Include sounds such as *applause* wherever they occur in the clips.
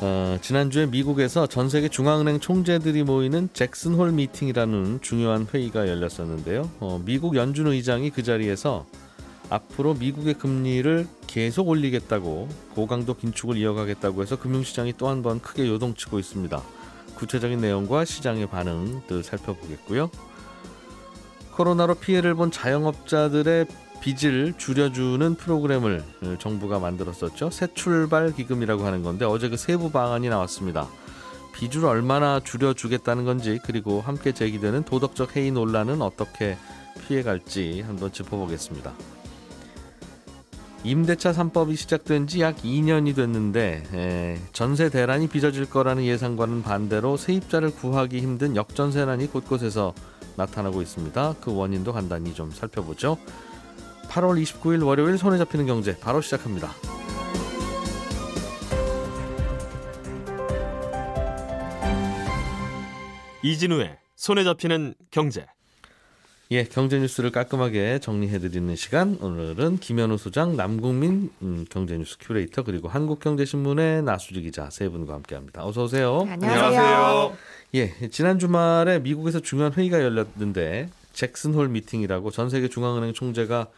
어, 지난주에 미국에서 전 세계 중앙은행 총재들이 모이는 잭슨홀 미팅이라는 중요한 회의가 열렸었는데요. 어, 미국 연준 의장이 그 자리에서 앞으로 미국의 금리를 계속 올리겠다고 고강도 긴축을 이어가겠다고 해서 금융시장이 또 한 번 크게 요동치고 있습니다. 구체적인 내용과 시장의 반응들 살펴보겠고요. 코로나로 피해를 본 자영업자들의 빚을 줄여주는 프로그램을 정부가 만들었었죠. 새 출발 기금이라고 하는 건데 어제 그 세부 방안이 나왔습니다. 빚을 얼마나 줄여주겠다는 건지 그리고 함께 제기되는 도덕적 해이 논란은 어떻게 피해갈지 한번 짚어보겠습니다. 임대차 3법이 시작된 지 약 2년이 됐는데 에, 전세 대란이 빚어질 거라는 예상과는 반대로 세입자를 구하기 힘든 역전세난이 곳곳에서 나타나고 있습니다. 그 원인도 간단히 좀 살펴보죠. 8월 29일 월요일 손에 잡히는 경제 바로 시작합니다. 이진우의 손에 잡히는 경제. 예, 경제 뉴스를 깔끔하게 정리해드리는 시간. 오늘은 김현우 소장, 남국민 음, 경제 뉴스 큐레이터 그리고 한국경제신문의 나수지 기자 세 분과 함께합니다. 어서 오세요. 안녕하세요. 예, 지난 주말에 미국에서 중요한 회의가 열렸는데 잭슨홀 미팅이라고 전 세계 중앙은행 총재가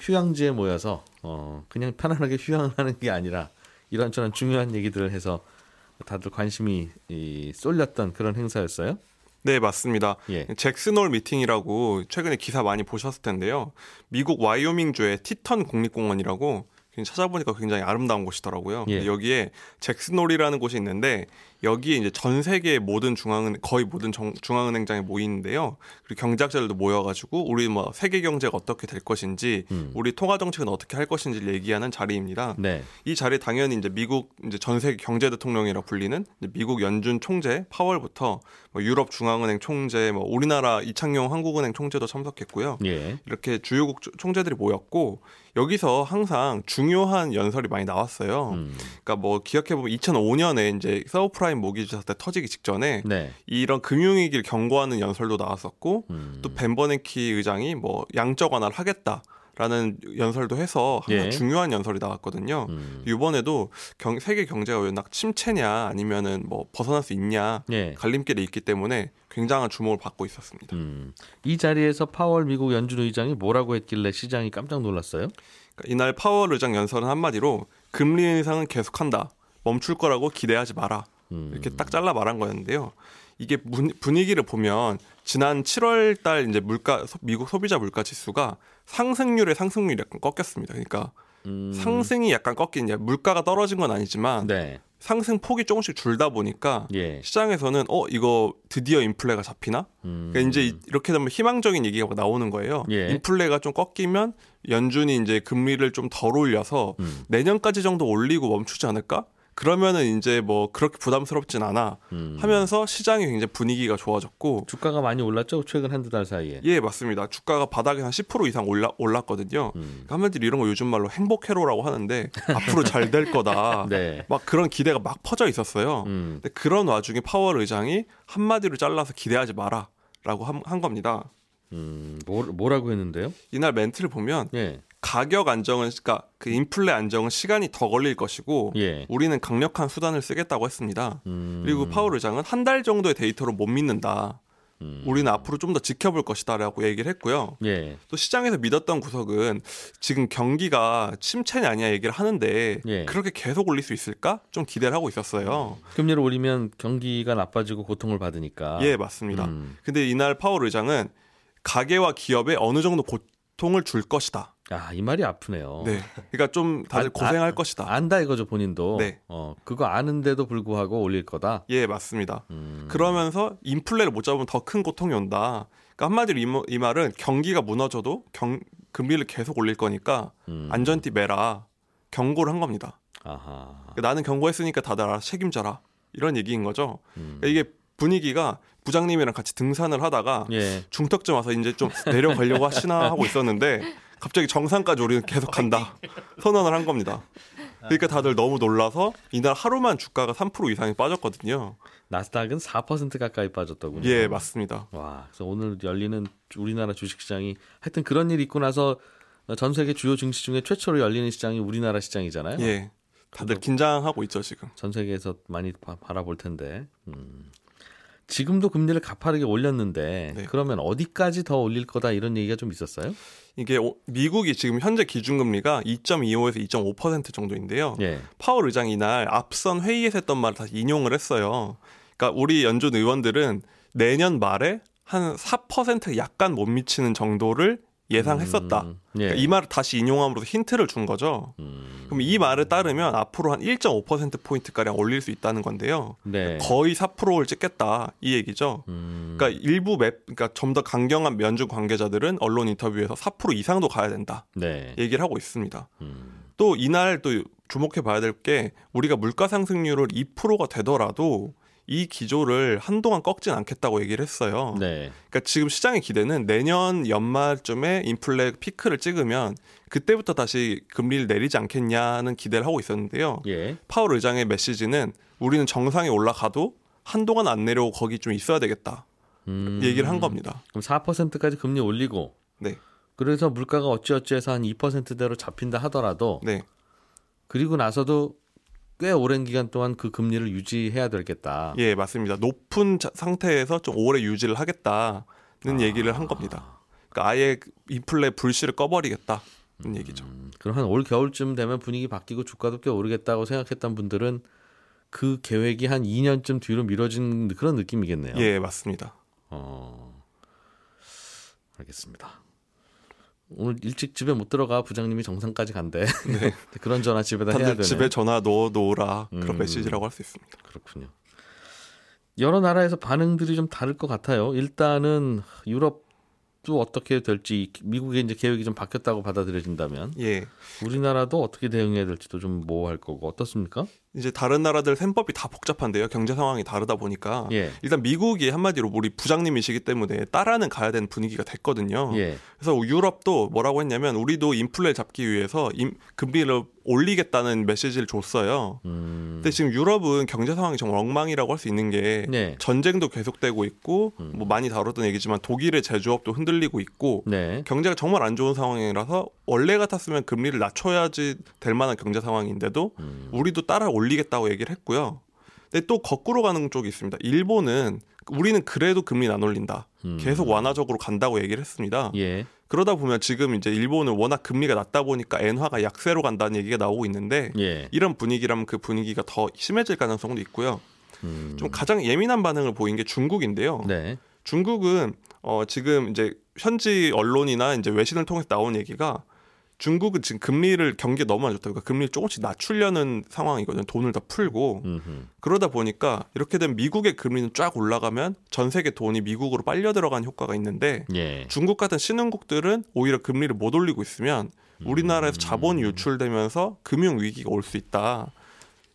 휴양지에 모여서 어 그냥 편안하게 휴양을 하는 게 아니라 이런저런 중요한 얘기들을 해서 다들 관심이 이 쏠렸던 그런 행사였어요. 네, 맞습니다. 예. 잭슨홀 미팅이라고 최근에 기사 많이 보셨을 텐데요. 미국 와이오밍주의 티턴 국립공원이라고 찾아보니까 굉장히 아름다운 곳이더라고요. 예. 여기에 잭슨홀이라는 곳이 있는데 여기에 이제 전 세계 모든 중앙은 거의 모든 정, 중앙은행장에 모이는데요. 그리고 경제학자들도 모여가지고 우리 뭐 세계 경제가 어떻게 될 것인지, 음. 우리 통화 정책은 어떻게 할 것인지 를 얘기하는 자리입니다. 네. 이 자리에 당연히 이제 미국 이제 전 세계 경제 대통령이라 불리는 미국 연준 총재 파월부터 뭐 유럽 중앙은행 총재, 뭐 우리나라 이창용 한국은행 총재도 참석했고요. 예. 이렇게 주요국 총재들이 모였고 여기서 항상 중요한 연설이 많이 나왔어요. 음. 그러니까 뭐 기억해 보면 2005년에 이제 서브프라임 모기지 사태 터지기 직전에 네. 이런 금융위기를 경고하는 연설도 나왔었고 음. 또 벤버네키 의장이 뭐 양적 완화를 하겠다. 라는 연설도 해서 항상 예. 중요한 연설이 나왔거든요. 음. 이번에도 경, 세계 경제가 워낙 침체냐 아니면은 뭐 벗어날 수 있냐 예. 갈림길에 있기 때문에 굉장한 주목을 받고 있었습니다. 음. 이 자리에서 파월 미국 연준 의장이 뭐라고 했길래 시장이 깜짝 놀랐어요? 그러니까 이날 파월 의장 연설은 한마디로 금리 인상은 계속한다. 멈출 거라고 기대하지 마라. 음. 이렇게 딱 잘라 말한 거였는데요. 이게 분- 분위기를 보면 지난 7월 달 이제 물가 소- 미국 소비자 물가 지수가 상승률의 상승률이 약간 꺾였습니다. 그러니까 음. 상승이 약간 꺾인 이제 물가가 떨어진 건 아니지만 네. 상승 폭이 조금씩 줄다 보니까 예. 시장에서는 어 이거 드디어 인플레가 잡히나? 음. 그러니까 이제 이렇게 되면 희망적인 얘기가 나오는 거예요. 예. 인플레가 좀 꺾이면 연준이 이제 금리를 좀 덜 올려서 음. 내년까지 정도 올리고 멈추지 않을까? 그러면은 이제 뭐 그렇게 부담스럽진 않아 음. 하면서 시장이 굉장히 분위기가 좋아졌고 주가가 많이 올랐죠? 최근 한두 달 사이에. 예 맞습니다 주가가 바닥에 한 10% 이상 올라 올랐거든요 음. 그러니까 한마디로 이런 거 요즘 말로 행복회로라고 하는데 *laughs* 앞으로 잘 될 거다 네. 막 그런 기대가 막 퍼져 있었어요 음. 근데 그런 와중에 파월 의장이 한마디로 잘라서 기대하지 마라라고 한, 한 겁니다 음. 뭐, 뭐라고 했는데요? 이날 멘트를 보면 예. 가격 안정은 그러니까 그 인플레 안정은 시간이 더 걸릴 것이고 예. 우리는 강력한 수단을 쓰겠다고 했습니다. 음. 그리고 파월 의장은 한 달 정도의 데이터로 못 믿는다. 음. 우리는 앞으로 좀 더 지켜볼 것이다라고 얘기를 했고요. 예. 또 시장에서 믿었던 구석은 지금 경기가 침체냐 아니냐 얘기를 하는데 예. 그렇게 계속 올릴 수 있을까? 좀 기대를 하고 있었어요. 금리를 올리면 경기가 나빠지고 고통을 받으니까. 예, 맞습니다. 음. 근데 이날 파월 의장은 가계와 기업에 어느 정도 고통을 줄 것이다. 아, 이 말이 아프네요. 네. 그러니까 좀 다들 아, 고생할 아, 것이다. 안다 이거죠, 본인도. 네. 어, 그거 아는데도 불구하고 올릴 거다. 예, 맞습니다. 음. 그러면서 인플레를 못 잡으면 더 큰 고통이 온다. 그러니까 한마디로 이, 모- 이 말은 경기가 무너져도 경, 금리를 계속 올릴 거니까 음. 안전띠 매라 경고를 한 겁니다. 아하. 그러니까 나는 경고했으니까 다들 알아서 책임져라. 이런 얘기인 거죠. 음. 그러니까 이게 분위기가 부장님이랑 같이 등산을 하다가 예. 중턱쯤 와서 이제 좀 내려가려고 하시나 하고 있었는데 *laughs* 갑자기 정상까지 우리는 계속 간다 *laughs* 선언을 한 겁니다. 그러니까 다들 너무 놀라서 이날 하루만 주가가 3% 이상이 빠졌거든요. 나스닥은 4% 가까이 빠졌더군요. 예, 맞습니다. 와, 그래서 오늘 열리는 우리나라 주식시장이 하여튼 그런 일이 있고 나서 전 세계 주요 증시 중에 최초로 열리는 시장이 우리나라 시장이잖아요. 예. 다들 긴장하고 있죠, 지금. 전 세계에서 많이 바, 바라볼 텐데. 음. 지금도 금리를 가파르게 올렸는데 네. 그러면 어디까지 더 올릴 거다 이런 얘기가 좀 있었어요? 이게 오- 미국이 지금 현재 기준금리가 2.25에서 2.5% 정도인데요. 예. 파월 의장이 이날 앞선 회의에서 했던 말을 다시 인용을 했어요. 그러니까 우리 연준 의원들은 내년 말에 한 4% 약간 못 미치는 정도를 예상했었다. 음, 예. 그러니까 이 말을 다시 인용함으로써 힌트를 준 거죠. 음, 그럼 이 말을 따르면 앞으로 한 1.5% 포인트 가량 올릴 수 있다는 건데요. 네. 거의 4%를 찍겠다 이 얘기죠. 음, 그러니까 일부 맵, 그러니까 좀 더 강경한 면중 관계자들은 언론 인터뷰에서 4% 이상도 가야 된다 네. 얘기를 하고 있습니다. 음, 또 이날 또 주목해 봐야 될 게 우리가 물가 상승률을 2%가 되더라도 이 기조를 한동안 꺾진 않겠다고 얘기를 했어요. 네. 그러니까 지금 시장의 기대는 내년 연말쯤에 인플레 피크를 찍으면 그때부터 다시 금리를 내리지 않겠냐는 기대를 하고 있었는데요. 예. 파월 의장의 메시지는 우리는 정상에 올라가도 한동안 안 내려오고 거기 좀 있어야 되겠다. 음, 얘기를 한 겁니다. 그럼 4%까지 금리 올리고 네. 그래서 물가가 어찌어찌해서 한 2%대로 잡힌다 하더라도 네. 그리고 나서도 꽤 오랜 기간 동안 그 금리를 유지해야 되겠다. 예, 맞습니다. 높은 자- 상태에서 좀 오래 유지를 하겠다는 아. 얘기를 한 겁니다. 그러니까 아예 인플레 불씨를 꺼버리겠다는 얘기죠. 음, 그럼 한 올 겨울쯤 되면 분위기 바뀌고 주가도 꽤 오르겠다고 생각했던 분들은 그 계획이 한 2년쯤 뒤로 미뤄진 그런 느낌이겠네요. 예, 맞습니다. 어, 알겠습니다. 오늘 일찍 집에 못 들어가 부장님이 정상까지 간대. *laughs* 그런 전화 집에다 해야 네. 되네. 집에 전화 넣어 놓으라 그런 음. 메시지라고 할 수 있습니다. 그렇군요. 여러 나라에서 반응들이 좀 다를 것 같아요. 일단은 유럽도 어떻게 될지 미국의 이제 계획이 좀 바뀌었다고 받아들여진다면 예. 우리나라도 어떻게 대응해야 될지도 좀 모호할 거고 어떻습니까? 이제 다른 나라들 셈법이 다 복잡한데요. 경제 상황이 다르다 보니까 예. 일단 미국이 한마디로 우리 부장님이시기 때문에 따라는 가야 되는 분위기가 됐거든요. 예. 그래서 유럽도 뭐라고 했냐면 우리도 인플레 잡기 위해서 임- 금리를 올리겠다는 메시지를 줬어요. 음. 근데 지금 유럽은 경제 상황이 정말 엉망이라고 할 수 있는 게 네. 전쟁도 계속되고 있고 음. 뭐 많이 다뤘던 얘기지만 독일의 제조업도 흔들리고 있고 네. 경제가 정말 안 좋은 상황이라서 원래 같았으면 금리를 낮춰야지 될 만한 경제 상황인데도 음. 우리도 따라 올 리겠다고 얘기를 했고요. 근데 또 거꾸로 가는 쪽이 있습니다. 일본은 우리는 그래도 금리 안 올린다. 음. 계속 완화적으로 간다고 얘기를 했습니다. 예. 그러다 보면 지금 이제 일본은 워낙 금리가 낮다 보니까 엔화가 약세로 간다는 얘기가 나오고 있는데 예. 이런 분위기라면 그 분위기가 더 심해질 가능성도 있고요. 음. 좀 가장 예민한 반응을 보인 게 중국인데요. 네. 중국은 어 지금 이제 현지 언론이나 이제 외신을 통해서 나온 얘기가 중국은 지금 금리를 경기가 너무 안 좋다. 그러니까 금리를 조금씩 낮추려는 상황이거든요. 돈을 다 풀고 음흠. 그러다 보니까 이렇게 되면 미국의 금리는 쫙 올라가면 전 세계 돈이 미국으로 빨려 들어가는 효과가 있는데 예. 중국 같은 신흥국들은 오히려 금리를 못 올리고 있으면 우리나라에서 자본이 유출되면서 금융 위기가 올 수 있다.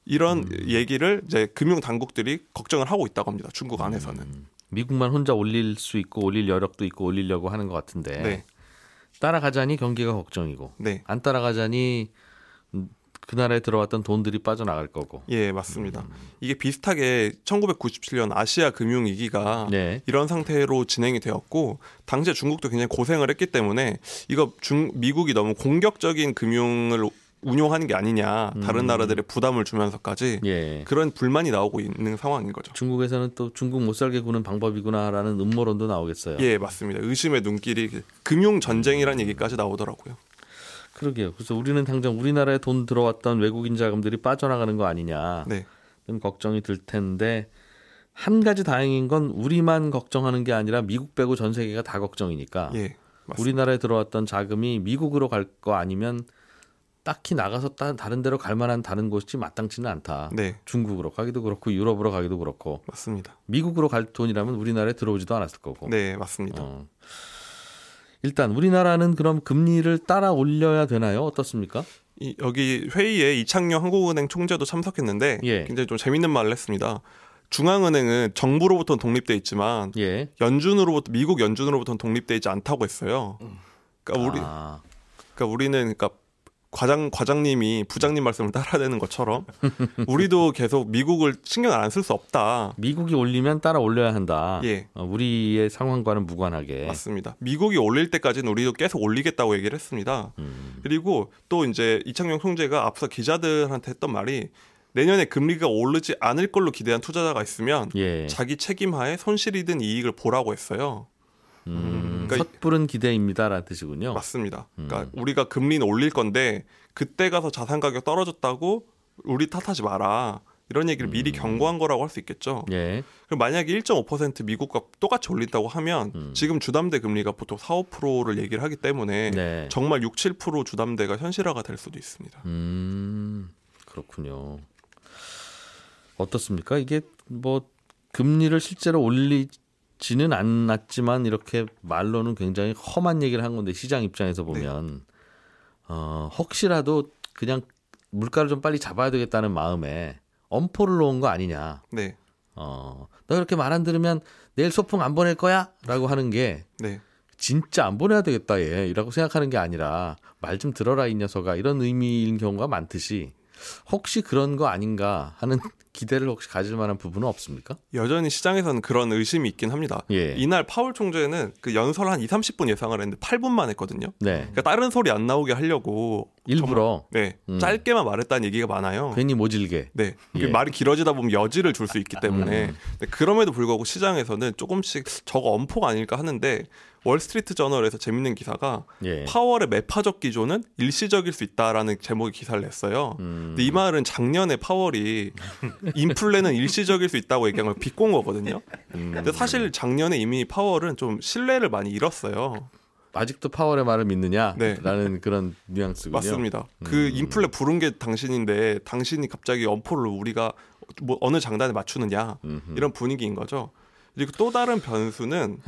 이런 얘기를 이제 금융 당국들이 걱정을 하고 있다고 합니다. 중국 안에서는. 미국만 혼자 올릴 수 있고 올릴 여력도 있고 올리려고 하는 것 같은데 네. 따라가자니 경기가 걱정이고 네. 안 따라가자니 음, 그 나라에 들어왔던 돈들이 빠져나갈 거고. 예, 맞습니다. 이게 비슷하게 1997년 아시아 금융 위기가 네. 이런 상태로 진행이 되었고 당시에 중국도 굉장히 고생을 했기 때문에 이거 중 미국이 너무 공격적인 금융을 운용하는 게 아니냐 다른 나라들의 부담을 주면서까지 예. 그런 불만이 나오고 있는 상황인 거죠. 중국에서는 또 중국 못 살게 구는 방법이구나라는 음모론도 나오겠어요. 예, 맞습니다. 의심의 눈길이 금융 전쟁이라는 얘기까지 나오더라고요. 그러게요. 그래서 우리는 당장 우리나라에 돈 들어왔던 외국인 자금들이 빠져나가는 거 아니냐. 네, 좀 걱정이 들 텐데 한 가지 다행인 건 우리만 걱정하는 게 아니라 미국 빼고 전 세계가 다 걱정이니까 예. 우리나라에 들어왔던 자금이 미국으로 갈 거 아니면 딱히 나가서 따- 다른 데로 갈 만한 다른 곳이 마땅치는 않다. 네, 중국으로 가기도 그렇고 유럽으로 가기도 그렇고 맞습니다. 미국으로 갈 돈이라면 우리나라에 들어오지도 않았을 거고. 네, 맞습니다. 어. 일단 우리나라는 그럼 금리를 따라 올려야 되나요? 어떻습니까? 이, 여기 회의에 이창용 한국은행 총재도 참석했는데 예. 굉장히 좀 재밌는 말을 했습니다. 중앙은행은 정부로부터는 독립돼 있지만 예. 연준으로부터 미국 연준으로부터는 독립돼 있지 않다고 했어요. 그러니까 우리 아, 그러니까 우리는 그러니까 과장 과장님이 부장님 말씀을 따라야 되는 것처럼 *laughs* 우리도 계속 미국을 신경 안 쓸 수 없다. 미국이 올리면 따라 올려야 한다. 예. 어, 우리의 상황과는 무관하게. 맞습니다. 미국이 올릴 때까지는 우리도 계속 올리겠다고 얘기를 했습니다. 음, 그리고 또 이제 이창용 총재가 앞서 기자들한테 했던 말이 내년에 금리가 오르지 않을 걸로 기대한 투자자가 있으면 예. 자기 책임하에 손실이든 이익을 보라고 했어요. 음, 그러니까 섣부른 기대입니다라는 뜻이군요. 맞습니다. 그러니까 음. 우리가 금리는 올릴 건데 그때 가서 자산 가격 떨어졌다고 우리 탓하지 마라. 이런 얘기를 미리 경고한 거라고 할 수 있겠죠. 음. 예. 그럼 만약에 1.5% 미국과 똑같이 올린다고 하면 음. 지금 주담대 금리가 보통 4, 5%를 얘기를 하기 때문에 네. 정말 6, 7% 주담대가 현실화가 될 수도 있습니다. 음, 그렇군요. 어떻습니까? 이게 뭐 금리를 실제로 올리 지는 않았지만 이렇게 말로는 굉장히 험한 얘기를 한 건데 시장 입장에서 보면 어, 혹시라도 그냥 물가를 좀 빨리 잡아야 되겠다는 마음에 엄포를 놓은 거 아니냐. 네. 어, 너 이렇게 말 안 들으면 내일 소풍 안 보낼 거야? 라고 하는 게 네. 진짜 안 보내야 되겠다 얘 이라고 생각하는 게 아니라 말 좀 들어라 이 녀석아 이런 의미인 경우가 많듯이 혹시 그런 거 아닌가 하는 기대를 혹시 가질 만한 부분은 없습니까? 여전히 시장에서는 그런 의심이 있긴 합니다. 예. 이날 파월 총재는 그 연설 한 2, 30분 예상을 했는데 8분만 했거든요. 네. 그러니까 다른 소리 안 나오게 하려고 일부러 네. 음. 짧게만 말했다는 얘기가 많아요. 괜히 모질게. 네. 예. 음. 말이 길어지다 보면 여지를 줄 수 있기 때문에 네, 그럼에도 불구하고 시장에서는 조금씩 저거 엄포가 아닐까 하는데 월스트리트 저널에서 재밌는 기사가 예. 파월의 매파적 기조는 일시적일 수 있다라는 제목의 기사를 냈어요. 음. 근데 이 말은 작년에 파월이 *laughs* 인플레는 일시적일 수 있다고 얘기한 걸 비꼰 거거든요. 음. 근데 사실 작년에 이미 파월은 좀 신뢰를 많이 잃었어요. 아직도 파월의 말을 믿느냐? 네. 라는 그런 뉘앙스군요. 맞습니다. 그 인플레 부른 게 당신인데 당신이 갑자기 엄포를 우리가 뭐 어느 장단에 맞추느냐 음흠. 이런 분위기인 거죠. 그리고 또 다른 변수는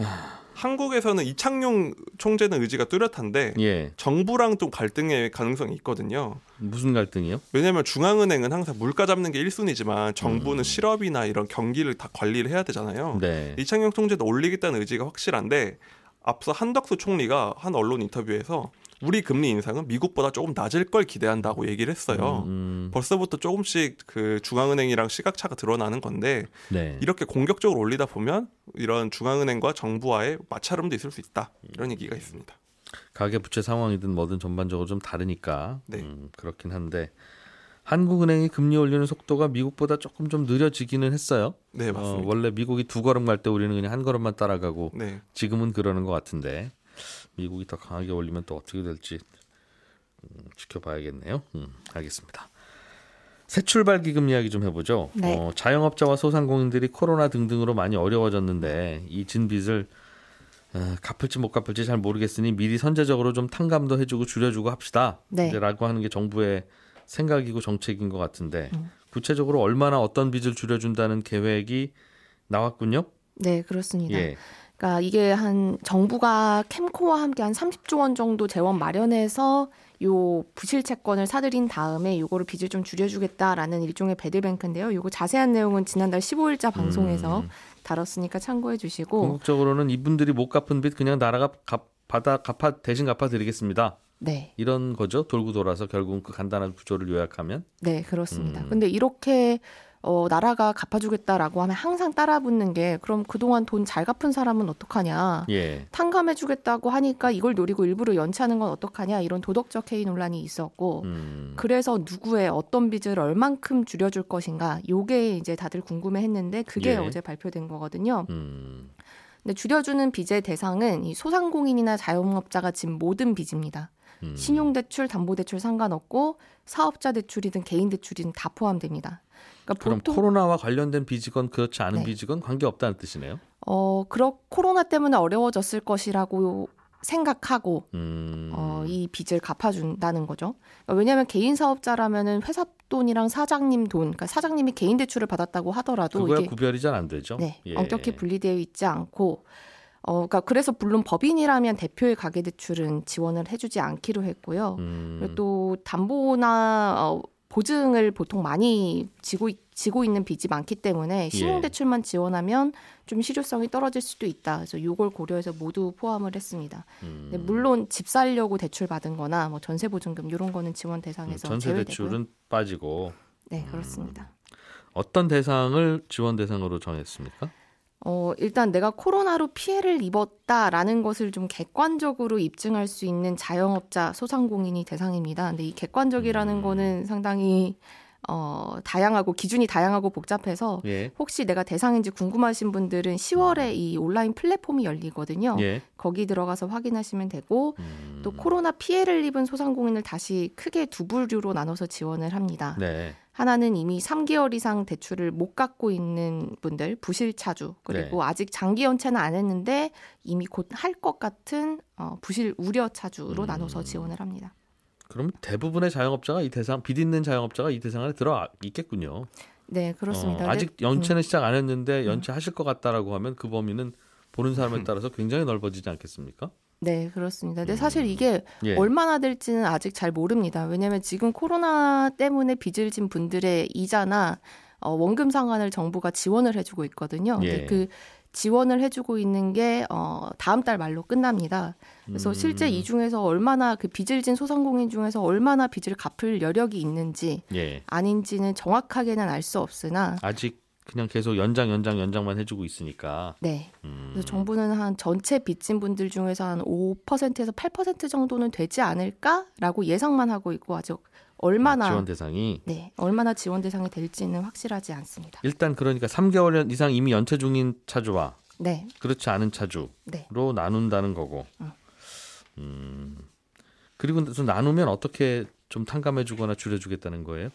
한국에서는 이창용 총재는 의지가 뚜렷한데 예. 정부랑 좀 갈등의 가능성이 있거든요. 무슨 갈등이요? 왜냐하면 중앙은행은 항상 물가 잡는 게 1순위지만 음. 정부는 실업이나 이런 경기를 다 관리를 해야 되잖아요. 네. 이창용 총재도 올리겠다는 의지가 확실한데 앞서 한덕수 총리가 한 언론 인터뷰에서 우리 금리 인상은 미국보다 조금 낮을 걸 기대한다고 얘기를 했어요. 음, 벌써부터 조금씩 그 중앙은행이랑 시각차가 드러나는 건데 네. 이렇게 공격적으로 올리다 보면 이런 중앙은행과 정부와의 마찰음도 있을 수 있다 이런 얘기가 있습니다. 가계 부채 상황이든 뭐든 전반적으로 좀 다르니까 네. 음, 그렇긴 한데 한국은행이 금리 올리는 속도가 미국보다 조금 좀 느려지기는 했어요. 네 어, 맞습니다. 원래 미국이 두 걸음 갈 때 우리는 그냥 한 걸음만 따라가고 네, 지금은 그러는 것 같은데 미국이 더 강하게 올리면 또 어떻게 될지 음, 지켜봐야겠네요. 음, 알겠습니다. 새 출발 기금 이야기 좀 해보죠. 네. 어, 자영업자와 소상공인들이 코로나 등등으로 많이 어려워졌는데 이 진 빚을 어, 갚을지 못 갚을지 잘 모르겠으니 미리 선제적으로 좀 탕감도 해주고 줄여주고 합시다. 네. 이제라고 하는 게 정부의 생각이고 정책인 것 같은데 음. 구체적으로 얼마나 어떤 빚을 줄여준다는 계획이 나왔군요. 네, 그렇습니다. 예. 그러니까 이게 한 정부가 캠코와 함께 한 30조 원 정도 재원 마련해서 요 부실 채권을 사들인 다음에 요거를 빚을 좀 줄여주겠다라는 일종의 배드뱅크인데요. 요거 자세한 내용은 지난달 15일자 방송에서 음. 다뤘으니까 참고해 주시고 궁극적으로는 이분들이 못 갚은 빚 그냥 나라가 갚, 받아 갚아 대신 갚아드리겠습니다. 네, 이런 거죠. 돌고 돌아서 결국 그 간단한 구조를 요약하면 네 그렇습니다. 음. 근데 이렇게 어, 나라가 갚아주겠다라고 하면 항상 따라붙는 게 그럼 그동안 돈 잘 갚은 사람은 어떡하냐? 예. 탕감해주겠다고 하니까 이걸 노리고 일부러 연체하는 건 어떡하냐 이런 도덕적 해이 논란이 있었고 음. 그래서 누구의 어떤 빚을 얼만큼 줄여줄 것인가 요게 이제 다들 궁금해했는데 그게 예. 어제 발표된 거거든요. 음. 근데 줄여주는 빚의 대상은 이 소상공인이나 자영업자가 진 모든 빚입니다. 음. 신용대출, 담보대출 상관없고 사업자 대출이든 개인 대출이든 다 포함됩니다. 그러니까 그럼 보통 코로나와 관련된 빚이건 그렇지 않은 네. 빚이건 관계 없다는 뜻이네요. 어 그렇 코로나 때문에 어려워졌을 것이라고 생각하고 음. 어, 이 빚을 갚아준다는 거죠. 그러니까 왜냐하면 개인 사업자라면은 회사 돈이랑 사장님 돈, 그러니까 사장님이 개인 대출을 받았다고 하더라도 그거야 이게 구별이 잘 안 되죠. 네, 예. 엄격히 분리되어 있지 않고, 어, 그러니까 그래서 물론 법인이라면 대표의 가계 대출은 지원을 해주지 않기로 했고요. 음. 그리고 또 담보나 어, 보증을 보통 많이 지고 있- 지고 있는 빚이 많기 때문에 신용대출만 지원하면 좀 실효성이 떨어질 수도 있다. 그래서 이걸 고려해서 모두 포함을 했습니다. 음, 물론 집 살려고 대출 받은거나 뭐 전세 보증금 이런 거는 지원 음, 대상에서 전세 제외되고요. 대출은 빠지고 네 그렇습니다. 어떤 대상을 지원 대상으로 정했습니까? 어, 일단 내가 코로나로 피해를 입었다라는 것을 좀 객관적으로 입증할 수 있는 자영업자 소상공인이 대상입니다. 근데 이 객관적이라는 음. 거는 상당히 어, 다양하고 기준이 다양하고 복잡해서 예. 혹시 내가 대상인지 궁금하신 분들은 10월에 이 온라인 플랫폼이 열리거든요. 예. 거기 들어가서 확인하시면 되고 음, 또 코로나 피해를 입은 소상공인을 다시 크게 두 부류로 나눠서 지원을 합니다. 네. 하나는 이미 3개월 이상 대출을 못 갚고 있는 분들, 부실차주, 그리고 아직 장기 연체는 안 했는데 이미 곧 할 것 같은 어, 부실 우려차주로 음. 나눠서 지원을 합니다. 그럼 대부분의 자영업자가 이 대상 빚 있는 자영업자가 이 대상 안에 들어 있겠군요. 네, 그렇습니다. 어, 아직 연체는 시작 안 했는데 연체하실 것 같다라고 하면 그 범위는 보는 음. 사람에 따라서 굉장히 넓어지지 않겠습니까? 네, 그렇습니다. 근데 사실 이게 예. 얼마나 될지는 아직 잘 모릅니다. 왜냐하면 지금 코로나 때문에 빚을 진 분들의 이자나 어, 원금 상환을 정부가 지원을 해주고 있거든요. 근데 예. 그 지원을 해주고 있는 게 어, 다음 달 말로 끝납니다. 그래서 음. 실제 이 중에서 얼마나 그 빚을 진 소상공인 중에서 얼마나 빚을 갚을 여력이 있는지 예. 아닌지는 정확하게는 알 수 없으나 아직 그냥 계속 연장 연장 연장만 해주고 있으니까. 네. 음, 그래서 정부는 한 전체 빚진 분들 중에서 한 5%에서 8% 정도는 되지 않을까라고 예상만 하고 있고 아직 얼마나 지원 대상이 네 얼마나 지원 대상이 될지는 확실하지 않습니다. 일단 그러니까 3개월 이상 이미 연체 중인 차주와 네, 그렇지 않은 차주로 네. 나눈다는 거고. 어. 음. 그리고 또 나누면 어떻게 좀 탕감해주거나 줄여주겠다는 거예요?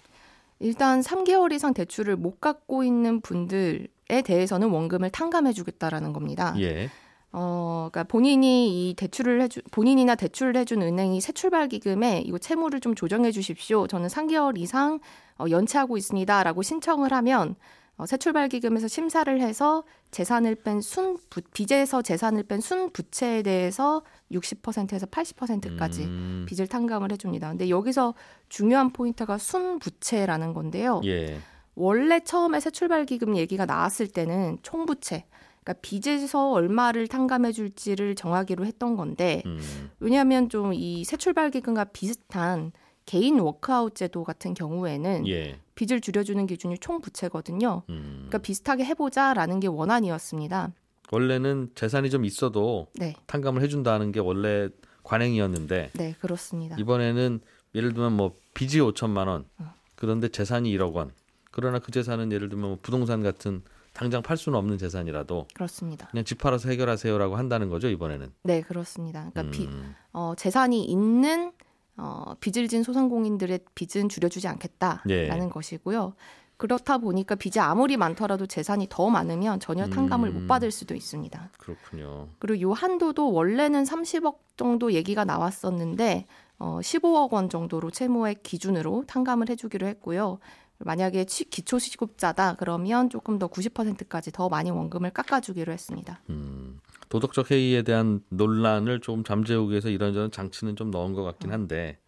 일단 3개월 이상 대출을 못 갚고 있는 분들에 대해서는 원금을 탕감해 주겠다라는 겁니다. 예. 어, 그러니까 본인이 이 대출을 해주 본인이나 대출을 해준 은행이 새 출발 기금에 이거 채무를 좀 조정해 주십시오. 저는 3개월 이상 어, 연체하고 있습니다라고 신청을 하면 어, 새 출발 기금에서 심사를 해서 재산을 뺀 순 빚에서 재산을 뺀 순 부채에 대해서 60%에서 80%까지 음, 빚을 탕감을 해줍니다. 근데 여기서 중요한 포인트가 순 부채라는 건데요. 예. 원래 처음에 새 출발 기금 얘기가 나왔을 때는 총부채, 그러니까 빚에서 얼마를 탕감해 줄지를 정하기로 했던 건데 음, 왜냐하면 좀 이 새 출발 기금과 비슷한 개인 워크아웃 제도 같은 경우에는 예. 빚을 줄여주는 기준이 총 부채거든요. 음. 그러니까 비슷하게 해보자라는 게 원안이었습니다. 원래는 재산이 좀 있어도 네, 탕감을 해준다는 게 원래 관행이었는데 네 그렇습니다. 이번에는 예를 들면 뭐 빚이 5천만 원 어. 그런데 재산이 1억 원 그러나 그 재산은 예를 들면 뭐 부동산 같은 당장 팔 수는 없는 재산이라도 그렇습니다. 그냥 집 팔아서 해결하세요라고 한다는 거죠 이번에는. 네 그렇습니다. 그러니까 비, 음, 어, 재산이 있는 어, 빚을 진 소상공인들의 빚은 줄여주지 않겠다라는 예. 것이고요. 그렇다 보니까 빚이 아무리 많더라도 재산이 더 많으면 전혀 탕감을 음. 못 받을 수도 있습니다. 그렇군요. 그리고 요 한도도 원래는 30억 정도 얘기가 나왔었는데 어, 15억 원 정도로 채무액 기준으로 탕감을 해주기로 했고요. 만약에 치- 기초시급자다 그러면 조금 더 90%까지 더 많이 원금을 깎아주기로 했습니다. 음, 도덕적 해이에 대한 논란을 좀 잠재우기 위해서 이런저런 장치는 좀 넣은 것 같긴 한데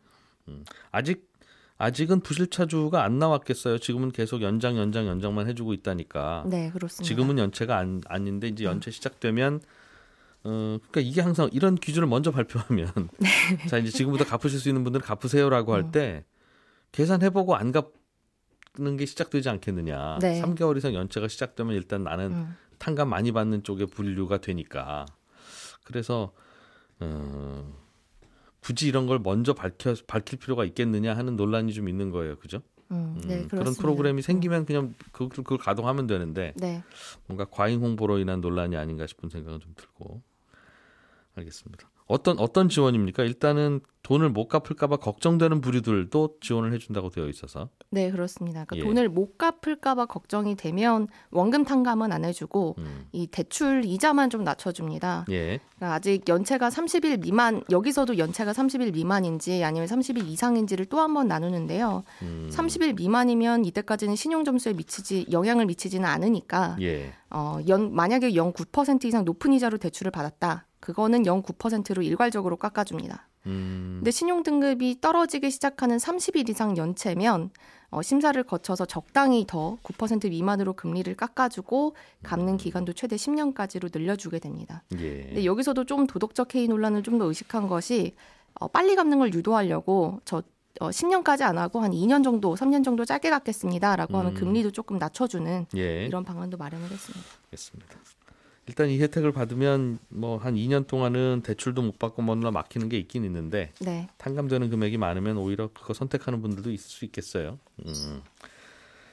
음, 아직 아직은 부실차주가 안 나왔겠어요. 지금은 계속 연장 연장 연장만 해주고 있다니까. 네, 그렇습니다. 지금은 연체가 안, 아닌데 이제 연체 시작되면 어 그러니까 이게 항상 이런 기준을 먼저 발표하면 *laughs* 네. 자 이제 지금부터 갚으실 수 있는 분들은 갚으세요라고 음. 할때 계산해보고 안 갚는 게 시작되지 않겠느냐. 네. 3개월 이상 연체가 시작되면 일단 나는 음. 탕감 많이 받는 쪽에 분류가 되니까 그래서 어, 굳이 이런 걸 먼저 밝혀 밝힐 필요가 있겠느냐 하는 논란이 좀 있는 거예요, 그죠? 음, 네, 음. 그런 프로그램이 생기면 그냥 그, 그걸 가동하면 되는데 네. 뭔가 과잉 홍보로 인한 논란이 아닌가 싶은 생각은 좀 들고 알겠습니다. 어떤 어떤 지원입니까? 일단은 돈을 못 갚을까봐 걱정되는 부류들도 지원을 해준다고 되어 있어서 네, 그렇습니다. 그러니까 예. 돈을 못 갚을까봐 걱정이 되면 원금 탕감은 안 해주고 음, 이 대출 이자만 좀 낮춰줍니다. 예, 그러니까 아직 연체가 30일 미만 여기서도 연체가 30일 미만인지 아니면 30일 이상인지를 또 한번 나누는데요. 음, 30일 미만이면 이때까지는 신용 점수에 미치지 영향을 미치지는 않으니까 예, 어, 연 만약에 0.9% 이상 높은 이자로 대출을 받았다. 그거는 0.9%로 일괄적으로 깎아줍니다. 음, 근데 신용 등급이 떨어지기 시작하는 30일 이상 연체면 어, 심사를 거쳐서 적당히 더 9% 미만으로 금리를 깎아주고 갚는 기간도 최대 10년까지로 늘려주게 됩니다. 예. 근데 여기서도 좀 도덕적 해이 논란을 좀 더 의식한 것이 어, 빨리 갚는 걸 유도하려고 저 어, 10년까지 안 하고 한 2년 정도, 3년 정도 짧게 갚겠습니다라고 하면 음. 금리도 조금 낮춰주는 예. 이런 방안도 마련을 했습니다. 알겠습니다. 일단 이 혜택을 받으면 뭐 한 2년 동안은 대출도 못 받고 뭐나 막히는 게 있긴 있는데 네. 탕감되는 금액이 많으면 오히려 그거 선택하는 분들도 있을 수 있겠어요. 음.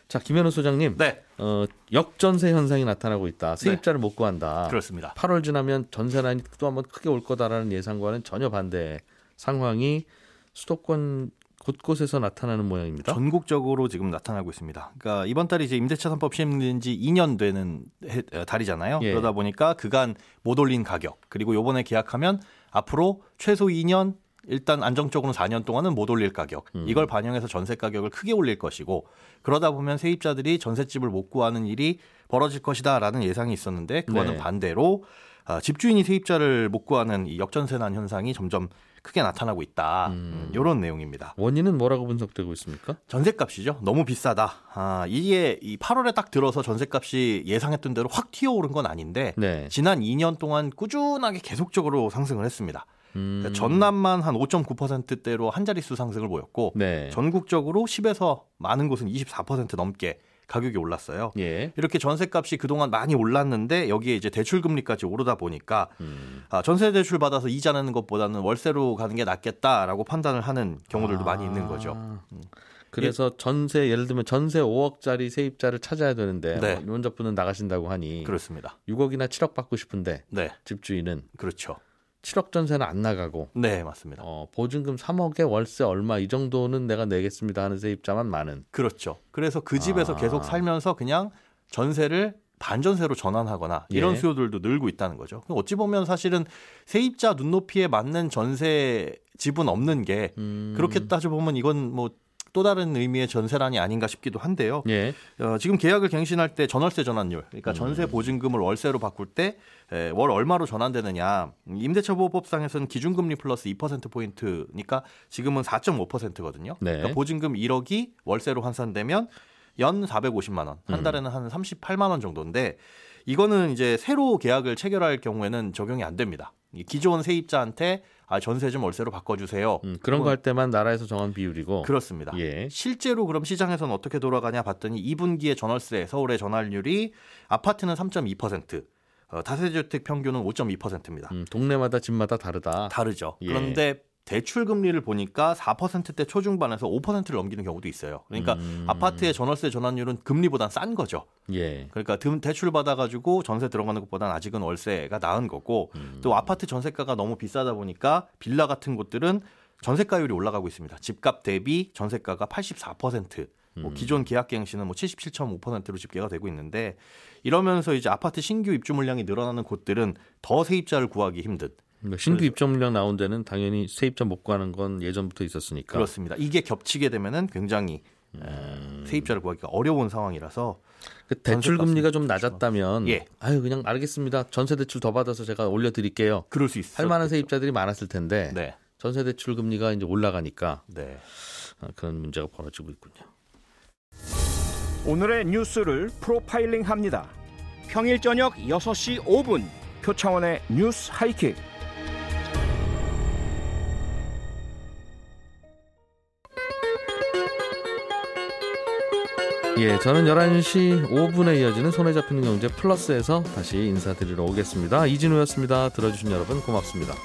자 김현우 소장님, 네, 어, 역전세 현상이 나타나고 있다. 세입자를 못 구한다. 그렇습니다. 8월 지나면 전세난이 또 한번 크게 올 거다라는 예상과는 전혀 반대 상황이 수도권 곳곳에서 나타나는 모양입니다. 전국적으로 지금 나타나고 있습니다. 그러니까 이번 달이 이제 임대차 3법 시행된 지 2년 되는 해- 어, 달이잖아요. 예. 그러다 보니까 그간 못 올린 가격 그리고 요번에 계약하면 앞으로 최소 2년 일단 안정적으로 4년 동안은 못 올릴 가격 음. 이걸 반영해서 전세 가격을 크게 올릴 것이고 그러다 보면 세입자들이 전셋집을 못 구하는 일이 벌어질 것이다라는 예상이 있었는데 그거는 네. 반대로 아, 집주인이 세입자를 못 구하는 이 역전세난 현상이 점점 크게 나타나고 있다. 음. 이런 내용입니다. 원인은 뭐라고 분석되고 있습니까? 전셋값이죠. 너무 비싸다. 아, 이게 이 8월에 딱 들어서 전셋값이 예상했던 대로 확 튀어오른 건 아닌데 네. 지난 2년 동안 꾸준하게 계속적으로 상승을 했습니다. 음. 그러니까 전남만 한 5.9%대로 한 자릿수 상승을 보였고 네. 전국적으로 10에서 많은 곳은 24% 넘게 가격이 올랐어요. 예. 이렇게 전셋값이 그동안 많이 올랐는데 여기에 이제 대출 금리까지 오르다 보니까 음. 아, 전세 대출 받아서 이자 내는 것보다는 월세로 가는 게 낫겠다라고 판단을 하는 경우들도 많이 있는 거죠. 아. 그래서 전세 예를 들면 전세 5억짜리 세입자를 찾아야 되는데 네. 뭐 면접분은 나가신다고 하니 그렇습니다. 6억이나 7억 받고 싶은데 네, 집주인은 그렇죠. 7억 전세는 안 나가고 네, 맞습니다. 어, 보증금 3억에 월세 얼마 이 정도는 내가 내겠습니다 하는 세입자만 많은. 그렇죠. 그래서 그 집에서 아. 계속 살면서 그냥 전세를 반전세로 전환하거나 이런 예. 수요들도 늘고 있다는 거죠. 어찌 보면 사실은 세입자 눈높이에 맞는 전세 집은 없는 게 음. 그렇게 따져 보면 이건 뭐 또 다른 의미의 전세란이 아닌가 싶기도 한데요. 예. 어, 지금 계약을 갱신할 때 전월세 전환율, 그러니까 음. 전세 보증금을 월세로 바꿀 때 월 얼마로 전환되느냐. 임대차 보호법상에서는 기준금리 플러스 2% 포인트니까 지금은 4.5%거든요. 네. 그러니까 보증금 1억이 월세로 환산되면 연 450만 원, 한 음. 달에는 한 38만 원 정도인데 이거는 이제 새로 계약을 체결할 경우에는 적용이 안 됩니다. 이 기존 세입자한테 아, 전세 좀 월세로 바꿔주세요. 음, 그런 거 할 때만 나라에서 정한 비율이고. 그렇습니다. 예. 실제로 그럼 시장에서는 어떻게 돌아가냐 봤더니 2분기에 전월세 서울의 전환율이 아파트는 3.2%, 어, 다세대주택 평균은 5.2%입니다. 음, 동네마다 집마다 다르다. 다르죠. 예. 그런데 대출 금리를 보니까 4%대 초중반에서 5%를 넘기는 경우도 있어요. 그러니까 음. 아파트의 전월세 전환율은 금리보단 싼 거죠. 예. 그러니까 금- 대출 받아가지고 전세 들어가는 것보다는 아직은 월세가 나은 거고 음. 또 아파트 전세가가 너무 비싸다 보니까 빌라 같은 곳들은 전세가율이 올라가고 있습니다. 집값 대비 전세가가 84%. 음. 뭐 기존 계약갱신은 뭐 77.5%로 집계가 되고 있는데 이러면서 이제 아파트 신규 입주 물량이 늘어나는 곳들은 더 세입자를 구하기 힘든 뭐 신규 입점 물량 나온 데는 당연히 세입자 못 구하는 건 예전부터 있었으니까. 그렇습니다. 이게 겹치게 되면은 굉장히 에, 음. 세입자를 구하기가 어려운 상황이라서 그 대출 금리가 좀 낮았다면 예. 아유 그냥 알겠습니다. 전세 대출 더 받아서 제가 올려 드릴게요. 그럴 수 있어요. 할 만한 세입자들이 많았을 텐데 네. 전세 대출 금리가 이제 올라가니까 네. 어, 그런 문제가 벌어지고 있군요. 오늘의 뉴스를 프로파일링 합니다. 평일 저녁 6시 5분 표창원의 뉴스 하이킥. 예, 저는 11시 5분에 이어지는 손에 잡히는 경제 플러스에서 다시 인사드리러 오겠습니다. 이진우였습니다. 들어주신 여러분 고맙습니다.